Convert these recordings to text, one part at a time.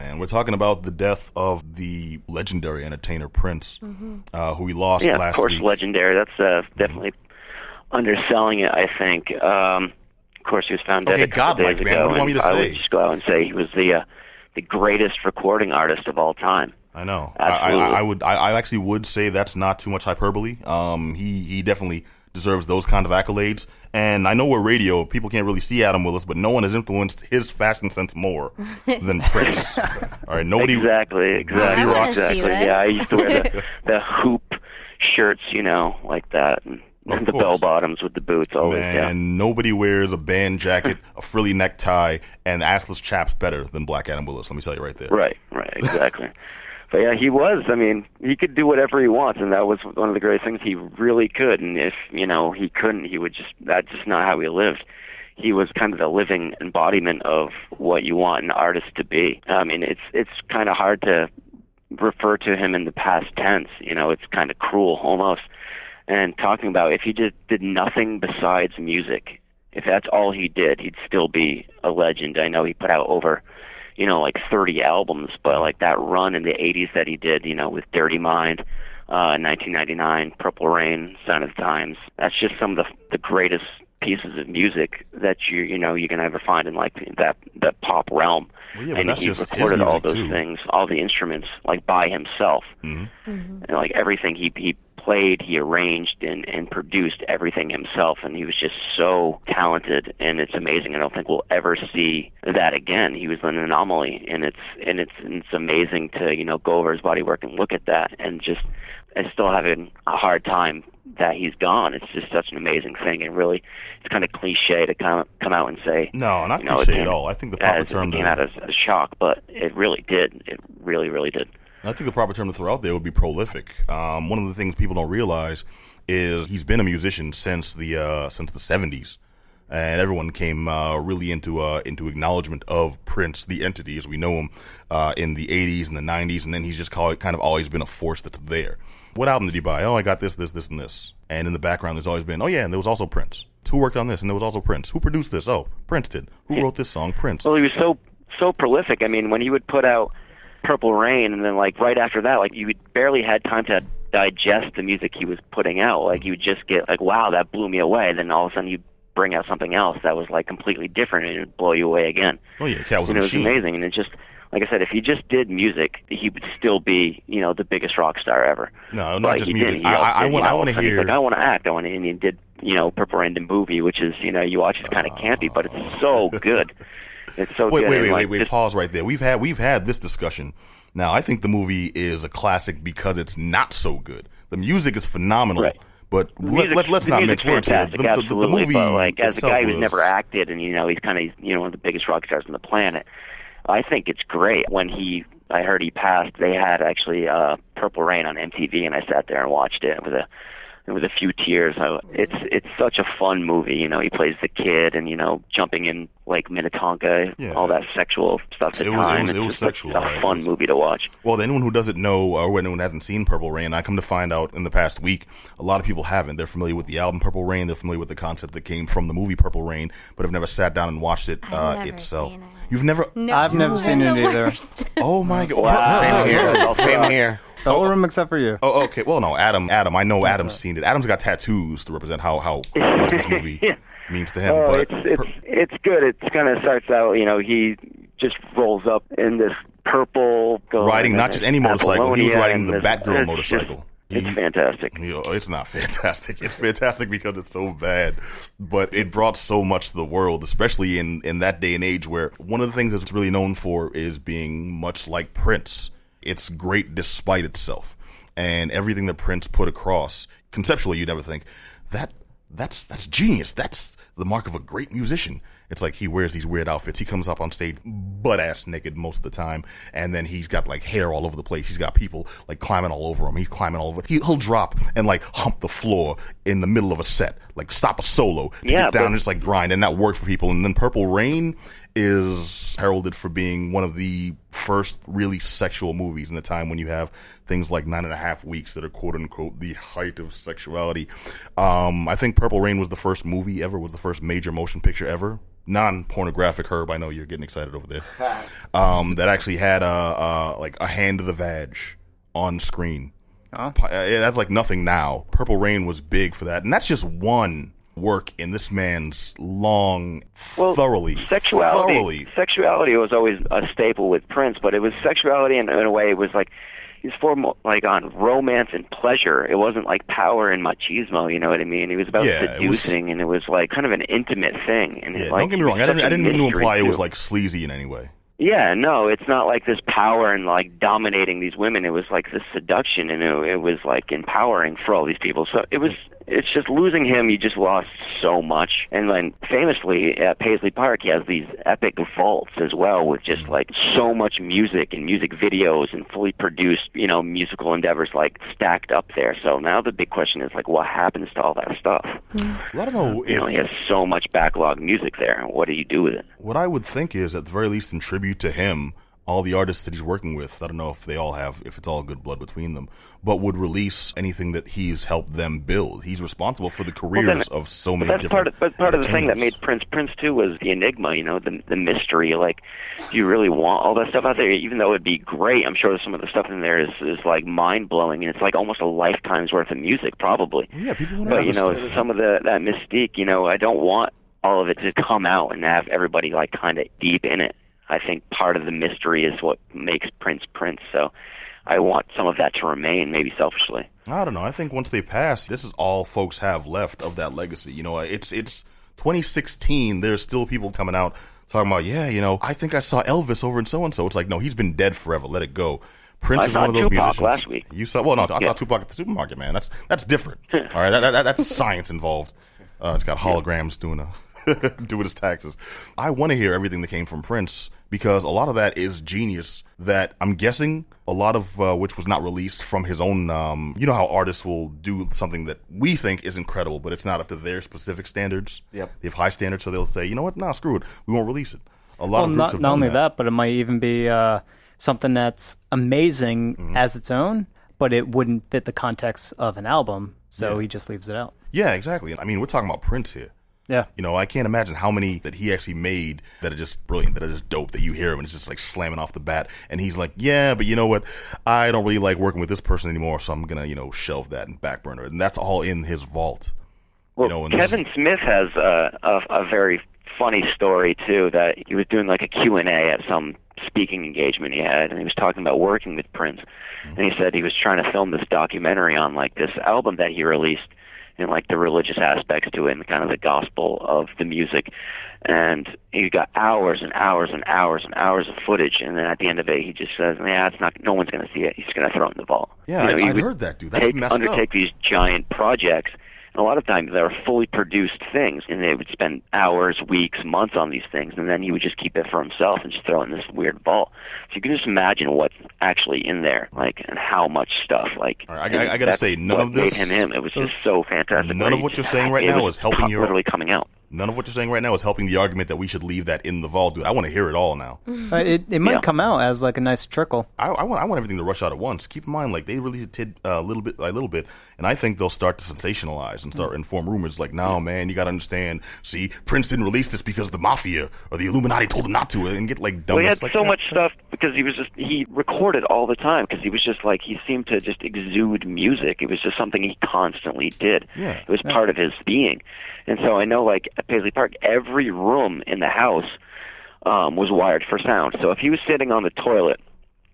man. We're talking about the death of the legendary entertainer Prince, uh, who we lost yeah, last of course, week. legendary. That's uh, definitely underselling it. I think. Um, of course, he was found dead Okay, a couple godlike, days man. ago. What do you want me and to I say? would just go out and say he was the uh, the greatest recording artist of all time. I know. I, I, Absolutely. I would. I, I actually would say that's not too much hyperbole. Um, he he definitely deserves those kind of accolades. And I know we're radio; people can't really see Adam Willis, but no one has influenced his fashion sense more than Prince. All right, nobody. exactly, exactly, I wanna exactly. Yeah, I used to wear the the hoop shirts, you know, like that, and, Of the bell bottoms with the boots. Always, Man, yeah. nobody wears a band jacket, a frilly necktie, and assless chaps better than Black Adam Willis. Let me tell you right there. Right, right, exactly. But yeah, he was. I mean, he could do whatever he wants, and that was one of the great things. He really could, and if you know he couldn't, he would just. That's just not how he lived. He was kind of the living embodiment of what you want an artist to be. I mean, it's it's kind of hard to refer to him in the past tense. You know, it's kind of cruel almost. And talking about if he just did nothing besides music, if that's all he did, he'd still be a legend. I know he put out over, you know, like 30 albums, but like that run in the 80s that he did, you know, with Dirty Mind, uh, 1999, Purple Rain, Sign of the Times. That's just some of the the greatest pieces of music that you you know you can ever find in like that that pop realm. Well, yeah, and he recorded all those too. things, all the instruments, like by himself hmm and like everything he he played, he arranged and and produced everything himself, and he was just so talented, and it's amazing. I don't think we'll ever see that again. He was an anomaly, and it's and it's and it's amazing to you know go over his body work and look at that, and just and still having a hard time that he's gone. It's just such an amazing thing, and really, it's kind of cliche to come come out and say. No, not you know, cliche came- at all. I think the proper term it to came out as a shock, but it really did. It really, really did. I think the proper term to throw out there would be prolific. Um, one of the things people don't realize is he's been a musician since the uh, since the seventies, and everyone came uh, really into uh, into acknowledgement of Prince, the entity as we know him, uh, in the eighties and the nineties, and then he's just called, kind of always been a force that's there. What album did you buy? Oh, I got this, this, this, and this. And in the background, there's always been, oh yeah, and there was also Prince. Who worked on this? And there was also Prince. Who produced this? Oh, Prince did. Who wrote this song? Prince. Well, he was so so prolific. I mean, when he would put out Purple Rain, and then like right after that, like you barely had time to digest the music he was putting out. Like you would just get like, wow, that blew me away. Then all of a sudden you bring out something else that was like completely different, and it would blow you away again. Oh yeah, Cat was a and it was machine. amazing. And it just like I said, if he just did music, he would still be, you know, the biggest rock star ever. No, not But just music. I- I- I want- I wanna all of a sudden he's hear- Like, I want to act. I want to, and he did, you know, Purple Rain the movie, which is, you know, you watch it's kind of campy, but it's so good. It's so Wait, good. wait, wait, like, wait, wait. Pause right there. We've had we've had this discussion. Now, I think the movie is a classic because it's not so good. The music is phenomenal, Right. but The let, let's not mince words here. fantastic, The, the, the movie but like as a guy who's was- never acted, and you know, he's kind of you know one of the biggest rock stars on the planet. I think it's great. When he, I heard he passed. They had actually uh, Purple Rain on MTV, and I sat there and watched it with a with a few tears. I, it's it's such a fun movie. You know, he plays the kid, and you know, jumping in Lake Minnetonka, Yeah. all that sexual stuff. At It the was- it was- it was sexual, a, right. a fun movie to watch. Well, anyone who doesn't know or anyone who hasn't seen Purple Rain, I come to find out in the past week, a lot of people haven't. They're familiar with the album Purple Rain. They're familiar with the concept that came from the movie Purple Rain, but have never sat down and watched it I've uh, never itself. seen it. You've never? No, I've never seen it either. worst. Oh my god! Wow. Same here. Same here. The whole oh, oh. room except for you. Oh, okay. Well, no, Adam. Adam. I know Adam's seen it. Adam's got tattoos to represent how how much this movie means to him. Oh, but it's it's it's good. It kind of starts out, you know, he just rolls up in this purple, riding not just any motorcycle, he was riding the this- Batgirl it's motorcycle. just- it's fantastic. You know, it's not fantastic. It's fantastic because it's so bad, but it brought so much to the world, especially in in that day and age where one of the things that it's really known for is being much like Prince. It's great despite itself, and everything that Prince put across conceptually, you never think that that's that's genius. That's the mark of a great musician. It's like he wears these weird outfits. He comes up on stage butt ass naked most of the time, and then he's got like hair all over the place. He's got people like climbing all over him. He's climbing all over. He, he'll drop and like hump the floor in the middle of a set, like stop a solo Yeah, get down but- and just like grind, and that works for people. And then Purple Rain is heralded for being one of the first really sexual movies in the time when you have things like nine and a half weeks that are quote unquote the height of sexuality. Um, I think Purple Rain was the first movie ever, was the first major motion picture ever. Non pornographic herb. I know you're getting excited over there. Um, that actually had a, a like a hand of the vag on screen. Oh. Uh, yeah, that's like nothing now. Purple Rain was big for that, and that's just one work in this man's long, Well, thoroughly, sexuality thoroughly. sexuality was always a staple with Prince, but it was sexuality in, in a way it was like he was for like on romance and pleasure. It wasn't like power and machismo. You know what I mean? It was about Yeah, it was- seducing, and it was like kind of an intimate thing. And Yeah, it, like, don't get me wrong. I didn't, I didn't mean to imply it was like sleazy in any way. Yeah, no, it's not like this power and like dominating these women. It was like this seduction, and it, it was like empowering for all these people. So it was. It's just losing him. You just lost so much. And then famously at Paisley Park, he has these epic vaults as well, with just mm-hmm. like so much music and music videos and fully produced, you know, musical endeavors like stacked up there. So now the big question is like, what happens to all that stuff? Well, I don't know You know, he has so much backlog music there. What do you do with it? what I would think is at the very least in tribute to him, all the artists that he's working with. I don't know if they all have, if it's all good blood between them, but would release anything that he's helped them build. He's responsible for the careers then- of so many that's different. part of, but part of the thing that made. Prince Prince too was the enigma, you know, the the mystery. Like, do you really want all that stuff out there? Even though it'd be great, I'm sure some of the stuff in there is is like mind blowing, and it's like almost a lifetime's worth of music, probably. Yeah, people want to But you know, some of the that mystique, you know, I don't want all of it to come out and have everybody like kind of deep in it. I think part of the mystery is what makes Prince Prince. So, I want some of that to remain, maybe selfishly. I don't know. I think once they pass, this is all folks have left of that legacy. You know, it's it's 2016. There's still people coming out talking about, yeah, you know, I think I saw Elvis over in so and so. It's like, no, he's been dead forever. Let it go. Prince I is one of those Tupac musicians. last week. You saw? Well, no, I Yeah. saw Tupac at the supermarket, man. That's that's different. all right, that, that, that's science involved. Uh, it's got holograms doing a doing his taxes. I want to hear everything that came from Prince because a lot of that is genius. That I'm guessing a lot of uh, which was not released from his own. Um, you know how artists will do something that we think is incredible, but it's not up to their specific standards. Yep. They have high standards, so they'll say, you know what, nah, screw it, we won't release it. A lot Well, of groups not, have not only that. that. but it might even be uh, something that's amazing Mm-hmm. as its own, but it wouldn't fit the context of an album, so he just leaves it out. Yeah, exactly. I mean, we're talking about Prince here. Yeah. You know, I can't imagine how many that he actually made that are just brilliant, that are just dope, that you hear him and it's just like slamming off the bat. And he's like, yeah, but you know what? I don't really like working with this person anymore, so I'm going to, you know, shelve that and back burner it. And that's all in his vault. Well, know, and this Kevin Smith has a, a a very funny story too. That he was doing like a Q and A at some speaking engagement he had, and he was talking about working with Prince. And he said he was trying to film this documentary on like this album that he released, and like the religious aspects to it, and kind of the gospel of the music. And he got hours and hours and hours and hours of footage, and then at the end of it, he just says, "Yeah, it's not. No one's going to see it. He's going to throw it in the vault." Yeah, You know, I, he I'd heard that, dude. That's take, messed undertake up. these giant projects. And a lot of times they were fully produced things, and they would spend hours, weeks, months on these things, and then he would just keep it for himself and just throw it in this weird vault. So you can just imagine what's actually in there, like, and how much stuff. Like, right, I- I- I gotta say, none of this- made him him. It was just so fantastic. None of what you're saying right now is helping you. literally coming out. None of what you're saying right now is helping the argument that we should leave that in the vault, dude. I want to hear it all now. Uh, it it might Yeah. come out as like a nice trickle. I, I want I want everything to rush out at once. Keep in mind, like they release it tid- a little bit by little bit, and I think they'll start to sensationalize and start inform rumors. Like, no, man, you got to understand. See, Prince didn't release this because the mafia or the Illuminati told him not to, and get like dumb. Well, he had like so that. much stuff because he was just he recorded all the time because he was just like he seemed to just exude music. It was just something he constantly did. Yeah. It was part of his being, and so I know like at Paisley Park, every room in the house um, was wired for sound. So if he was sitting on the toilet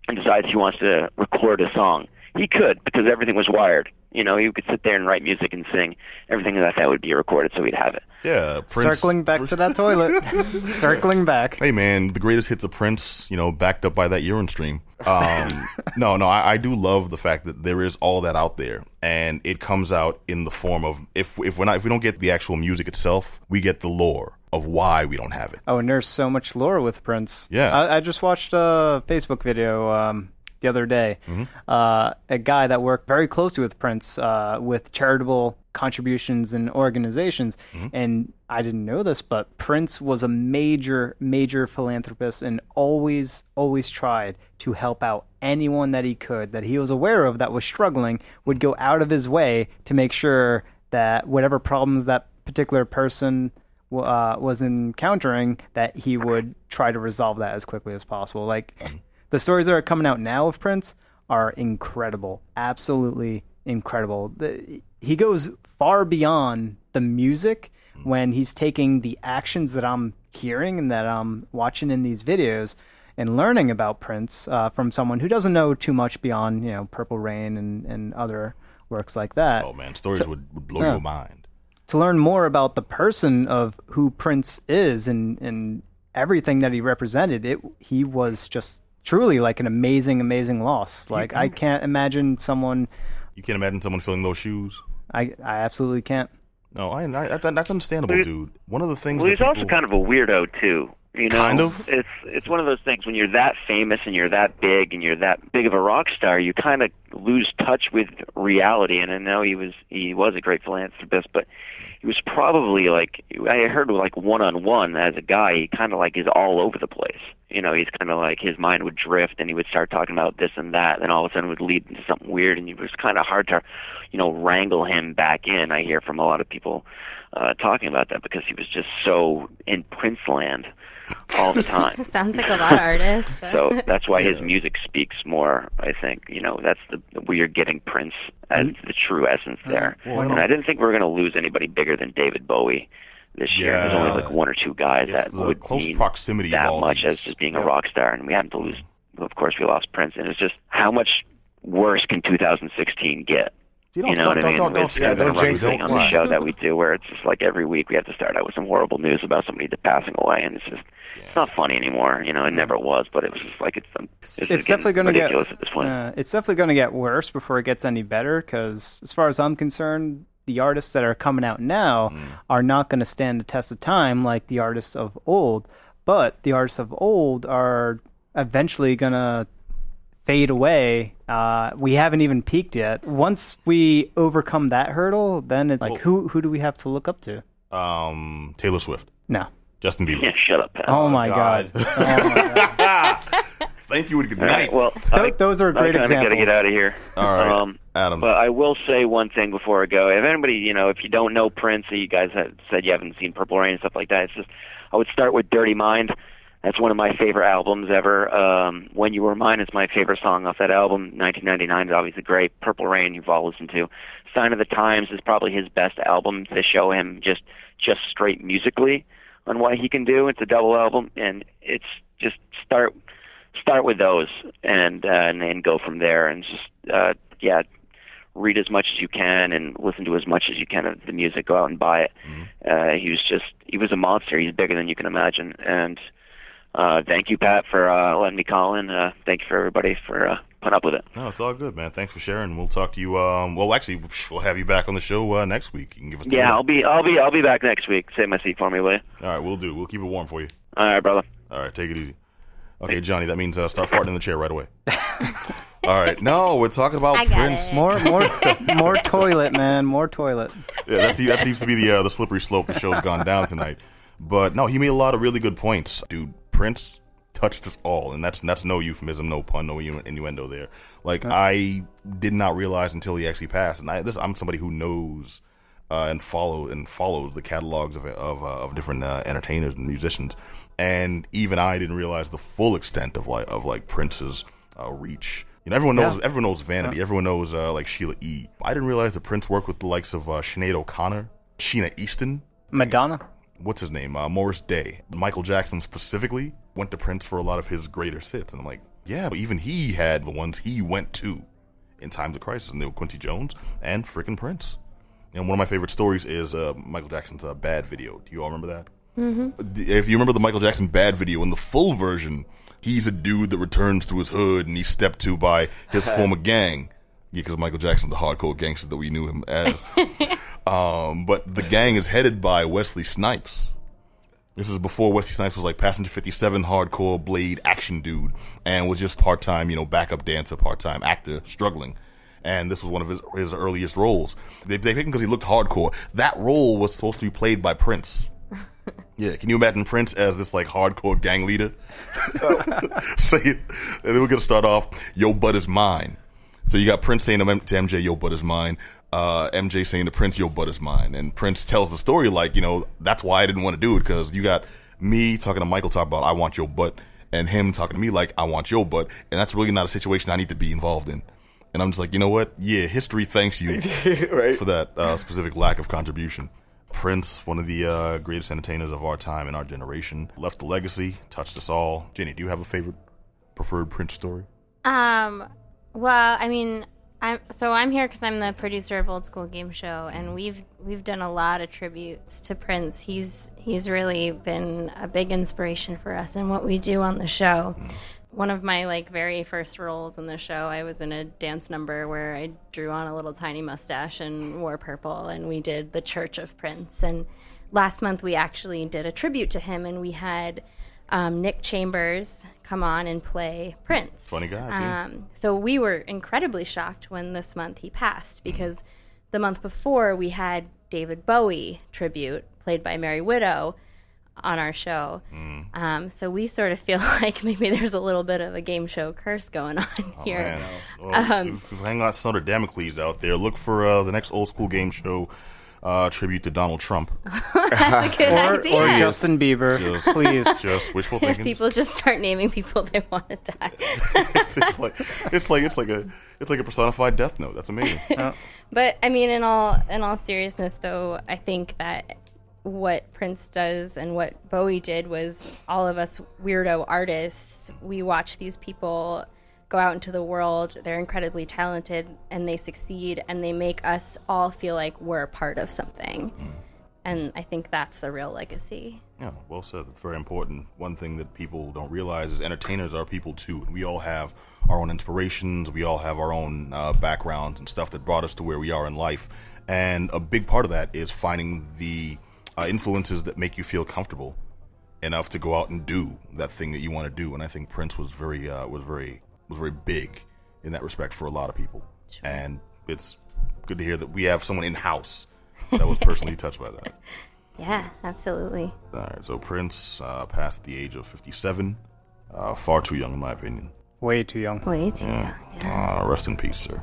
and decides he wants to record a song, he could because everything was wired. You know, he could sit there and write music and sing. Everything like that would be recorded, so he'd have it. Yeah, Prince. Circling back to that toilet. Circling back. Hey man, the greatest hits of Prince, you know, backed up by that urine stream. Um, no, no, I, I do love the fact that there is all that out there, and it comes out in the form of if if we're not if we don't get the actual music itself, we get the lore of why we don't have it. Oh, and there's so much lore with Prince. Yeah. I, I just watched a Facebook video um, the the other day. Uh, a guy that worked very closely with Prince uh, with charitable contributions and organizations. And I didn't know this, but Prince was a major, major philanthropist and always, always tried to help out anyone that he could, that he was aware of that was struggling, would go out of his way to make sure that whatever problems that particular person uh, was encountering, that he would try to resolve that as quickly as possible. Like the stories that are coming out now of Prince are incredible, absolutely incredible. The, he goes far beyond the music when he's taking the actions that I'm hearing and that I'm watching in these videos and learning about Prince uh, from someone who doesn't know too much beyond you know Purple Rain and, and other works like that Oh man, stories would, would blow yeah. your mind. to learn more about the person of who Prince is and and everything that he represented, it he was just truly like an amazing, amazing loss. Like I can't imagine someone. You can't imagine someone filling those shoes. I I absolutely can't. No, I, I that's, that's understandable, Well, dude. One of the things Well, that he's also kind of a weirdo too. You know, Kind of? It's it's one of those things when you're that famous and you're that big and you're that big of a rock star, you kind of lose touch with reality. And I know he was he was a great philanthropist, but he was probably like I heard like one on one as a guy, he kind of like is all over the place. You know, he's kind of like his mind would drift and he would start talking about this and that, and all of a sudden it would lead into something weird, and it was kind of hard to, you know, wrangle him back in. I hear from a lot of people uh, talking about that because he was just so in Prince land all the time. Sounds like a lot of artists. So that's why his music speaks more. I think you know that's the where you're getting Prince as the true essence there. Well, and don't- I didn't think we were going to lose anybody bigger than David Bowie this year. There's only like one or two guys It's that the would close mean proximity that much these. as just being a rock star, and we happened to lose. Of course, we lost Prince, and it's just how much worse can 2016 get? You You know what I mean? Don't, don't, it's say kind that. of a running jinx thing on the show that we do, where it's just like every week we have to start out with some horrible news about somebody passing away, and it's just it's not funny anymore. You know, it never was, but it was just like it's it's, It's getting definitely going to get. at this point. Uh, it's definitely going to get worse before it gets any better. Because as far as I'm concerned, the artists that are coming out now Mm. are not going to stand the test of time like the artists of old. But the artists of old are eventually going to fade away. Uh, we haven't even peaked yet. Once we overcome that hurdle, then it's like Well- who who do we have to look up to? Um, Taylor Swift, No. Justin Bieber. yeah, shut up, Pat. Oh, my God. god. Oh my god. Thank you and good All right, night. well, I, those are great examples. I got to get out of here. All right, Um, Adam. But I will say one thing before I go. If anybody, you know, if you don't know Prince, or you guys have said you haven't seen Purple Rain and stuff like that, it's just I would start with Dirty Mind. That's one of my favorite albums ever. Um, when You Were Mine is my favorite song off that album. 1999 is obviously great. Purple Rain you've all listened to. Sign of the Times is probably his best album to show him just just straight musically on what he can do. It's a double album, and it's just start start with those and uh, and then go from there and just uh, yeah read as much as you can and listen to as much as you can of the music go out and buy it uh, he was just he was a monster he's bigger than you can imagine and uh, thank you Pat for uh, letting me call in uh, thank you for everybody for uh, putting up with it no, it's all good, man. Thanks for sharing. We'll talk to you. Um, well, actually, we'll have you back on the show uh, next week. You can give us. yeah. I'll be I'll be I'll be back next week save my seat for me will you All right, we'll do. We'll keep it warm for you. all right brother All right, take it easy. Okay, Johnny, that means uh, start farting in the chair right away. All right, no, we're talking about I got Prince. it. More more more toilet, man. More toilet. Yeah, that seems, that seems to be the uh, the slippery slope the show's gone down tonight. But no, he made a lot of really good points, dude. Prince touched us all, and that's that's no euphemism, no pun, no innuendo there. Like I did not realize until he actually passed, and I this I'm somebody who knows uh, and follow and follows the catalogs of of, uh, of different uh, entertainers and musicians, and even I didn't realize the full extent of like of like Prince's uh, reach. You know, everyone knows Yeah. everyone knows Vanity. Everyone knows uh, like Sheila E. I didn't realize that Prince worked with the likes of uh, Sinead O'Connor, Sheena Easton, Madonna. What's his name, uh, Morris Day, Michael Jackson specifically went to Prince for a lot of his greater hits, and I'm like, yeah, but even he had the ones he went to in times of crisis, and they were Quincy Jones and frickin' Prince. And one of my favorite stories is uh, Michael Jackson's uh, "Bad" video. Do you all remember that? Mm-hmm. If you remember the Michael Jackson "Bad" video, in the full version, he's a dude that returns to his hood and he's stepped to by his former gang. Yeah, because Michael Jackson's the hardcore gangster that we knew him as. um, but the gang is headed by Wesley Snipes. This is before Wesley Snipes was like Passenger 57 hardcore blade action dude and was just part time, you know, backup dancer, part time actor, struggling. And this was one of his, his earliest roles. They, they picked him because he looked hardcore. That role was supposed to be played by Prince. Yeah, can you imagine Prince as this like hardcore gang leader? Say it. And then we're gonna start off, Yo Bud is mine. So you got Prince saying to MJ, Yo Bud is mine. Uh, MJ saying to Prince, "Your butt is mine. And Prince tells the story like, you know, that's why I didn't want to do it because you got me talking to Michael talk about I want your butt and him talking to me like I want your butt. And that's really not a situation I need to be involved in. And I'm just like, you know what? Yeah, history thanks you right. for that uh, specific lack of contribution. Prince, one of the uh, greatest entertainers of our time and our generation, left a legacy, touched us all. Jenny, do you have a favorite, preferred Prince story? Um, well, I mean, I'm so I'm here because I'm the producer of Old School Game Show, and we've we've done a lot of tributes to Prince. He's he's really been a big inspiration for us and what we do on the show. One of my like very first roles in the show, I was in a dance number where I drew on a little tiny mustache and wore purple, and we did the Church of Prince. And last month we actually did a tribute to him, and we had um, Nick Chambers come on and play Prince. Funny guy. Um, so we were incredibly shocked when this month he passed because the month before we had David Bowie tribute played by Mary Widow on our show. Mm. Um, so we sort of feel like maybe there's a little bit of a game show curse going on here. Oh, Man, well, Um, if you hang out Sunder Damocles out there, look for uh, the next old school game show uh, tribute to Donald Trump. That's a good Or, idea. or Justin Bieber, Just- please. Just wishful if thinking. people just start naming people they want to die. it's like it's like it's like a it's like a personified death note. That's amazing. But I mean, in all in all seriousness, though, I think that what Prince does and what Bowie did was all of us weirdo artists. We watch these people go out into the world. They're incredibly talented and they succeed, and they make us all feel like we're a part of something. And I think that's the real legacy. Yeah, well said. It's very important. One thing that people don't realize is entertainers are people too. We all have our own inspirations. We all have our own uh, backgrounds and stuff that brought us to where we are in life. And a big part of that is finding the uh, influences that make you feel comfortable enough to go out and do that thing that you want to do. And I think Prince was very uh, was very was very big in that respect for a lot of people. And it's good to hear that we have someone in house that was personally touched by that. Yeah, absolutely. All right, so Prince uh, passed the age of 57. Uh, far too young, in my opinion. Way too young. Way too young. Yeah. Uh, rest in peace, sir.